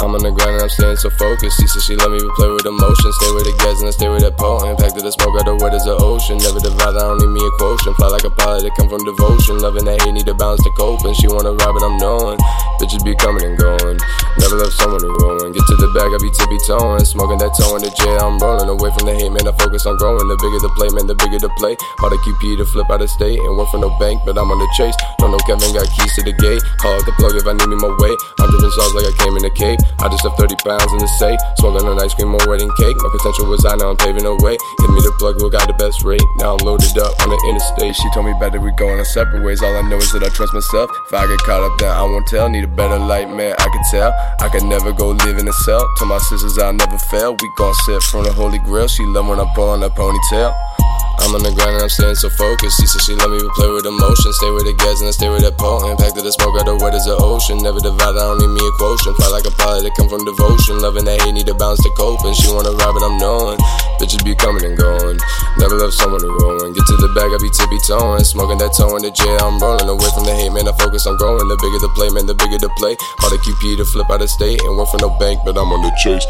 I'm on the grind and I'm staying so focused. She said she love me, but play with emotion. Stay with the gas and I stay with that potent. Packed to the smoke, got the wet as an ocean. Never divide, I don't need me a quotient. Fly like a pilot that come from devotion. Loving that hate, need a balance to cope. And she wanna ride, but I'm knowing. Bitches be coming and going. Never love someone to ruin. Get to the bag, I be tippy toeing. Smoking that toe in the jail, I'm rolling. Away from the hate, man, I focus on growing. The bigger the play, man, the bigger the play. Hard to QP to flip out of state. And work for no bank, but I'm on the chase. Don't know Kevin got keys to the gate. Call the plug if I need me my way. I'm driven sauce like I came in the cape. I just have 30 pounds in the safe. Smoking on ice cream, or wedding cake. My potential was high, now I'm paving the way. Give me the plug, who got the best rate. Now I'm loaded up on the interstate. She told me better we going our separate ways. All I know is that I trust myself. If I get caught up, then I won't tell. Need a better light, man, I can tell. I could never go live in a cell. Tell my sisters I'll never fail. We gon' sit from the holy grail. She love when I pull on that ponytail. I'm on the grind and I'm staying so focused. She said she love me, but play with emotion. Stay with the gas and I stay with that potent. Packed to the smoke, got the wet as an ocean. Never divide, I don't need me a quotient. Fly like a pilot that come from devotion. Loving that hate, need to balance to cope. And she wanna ride, but I'm knowing. Bitches be coming and going. Never love someone to ruin. Get to the bag, I be tippy toeing. Smoking that toe in the jail, I'm rolling. Away from the hate, man, I focus on growing. The bigger the play, man, the bigger the play. Hard to QP to flip out of state. And work for no bank, but I'm on the chase.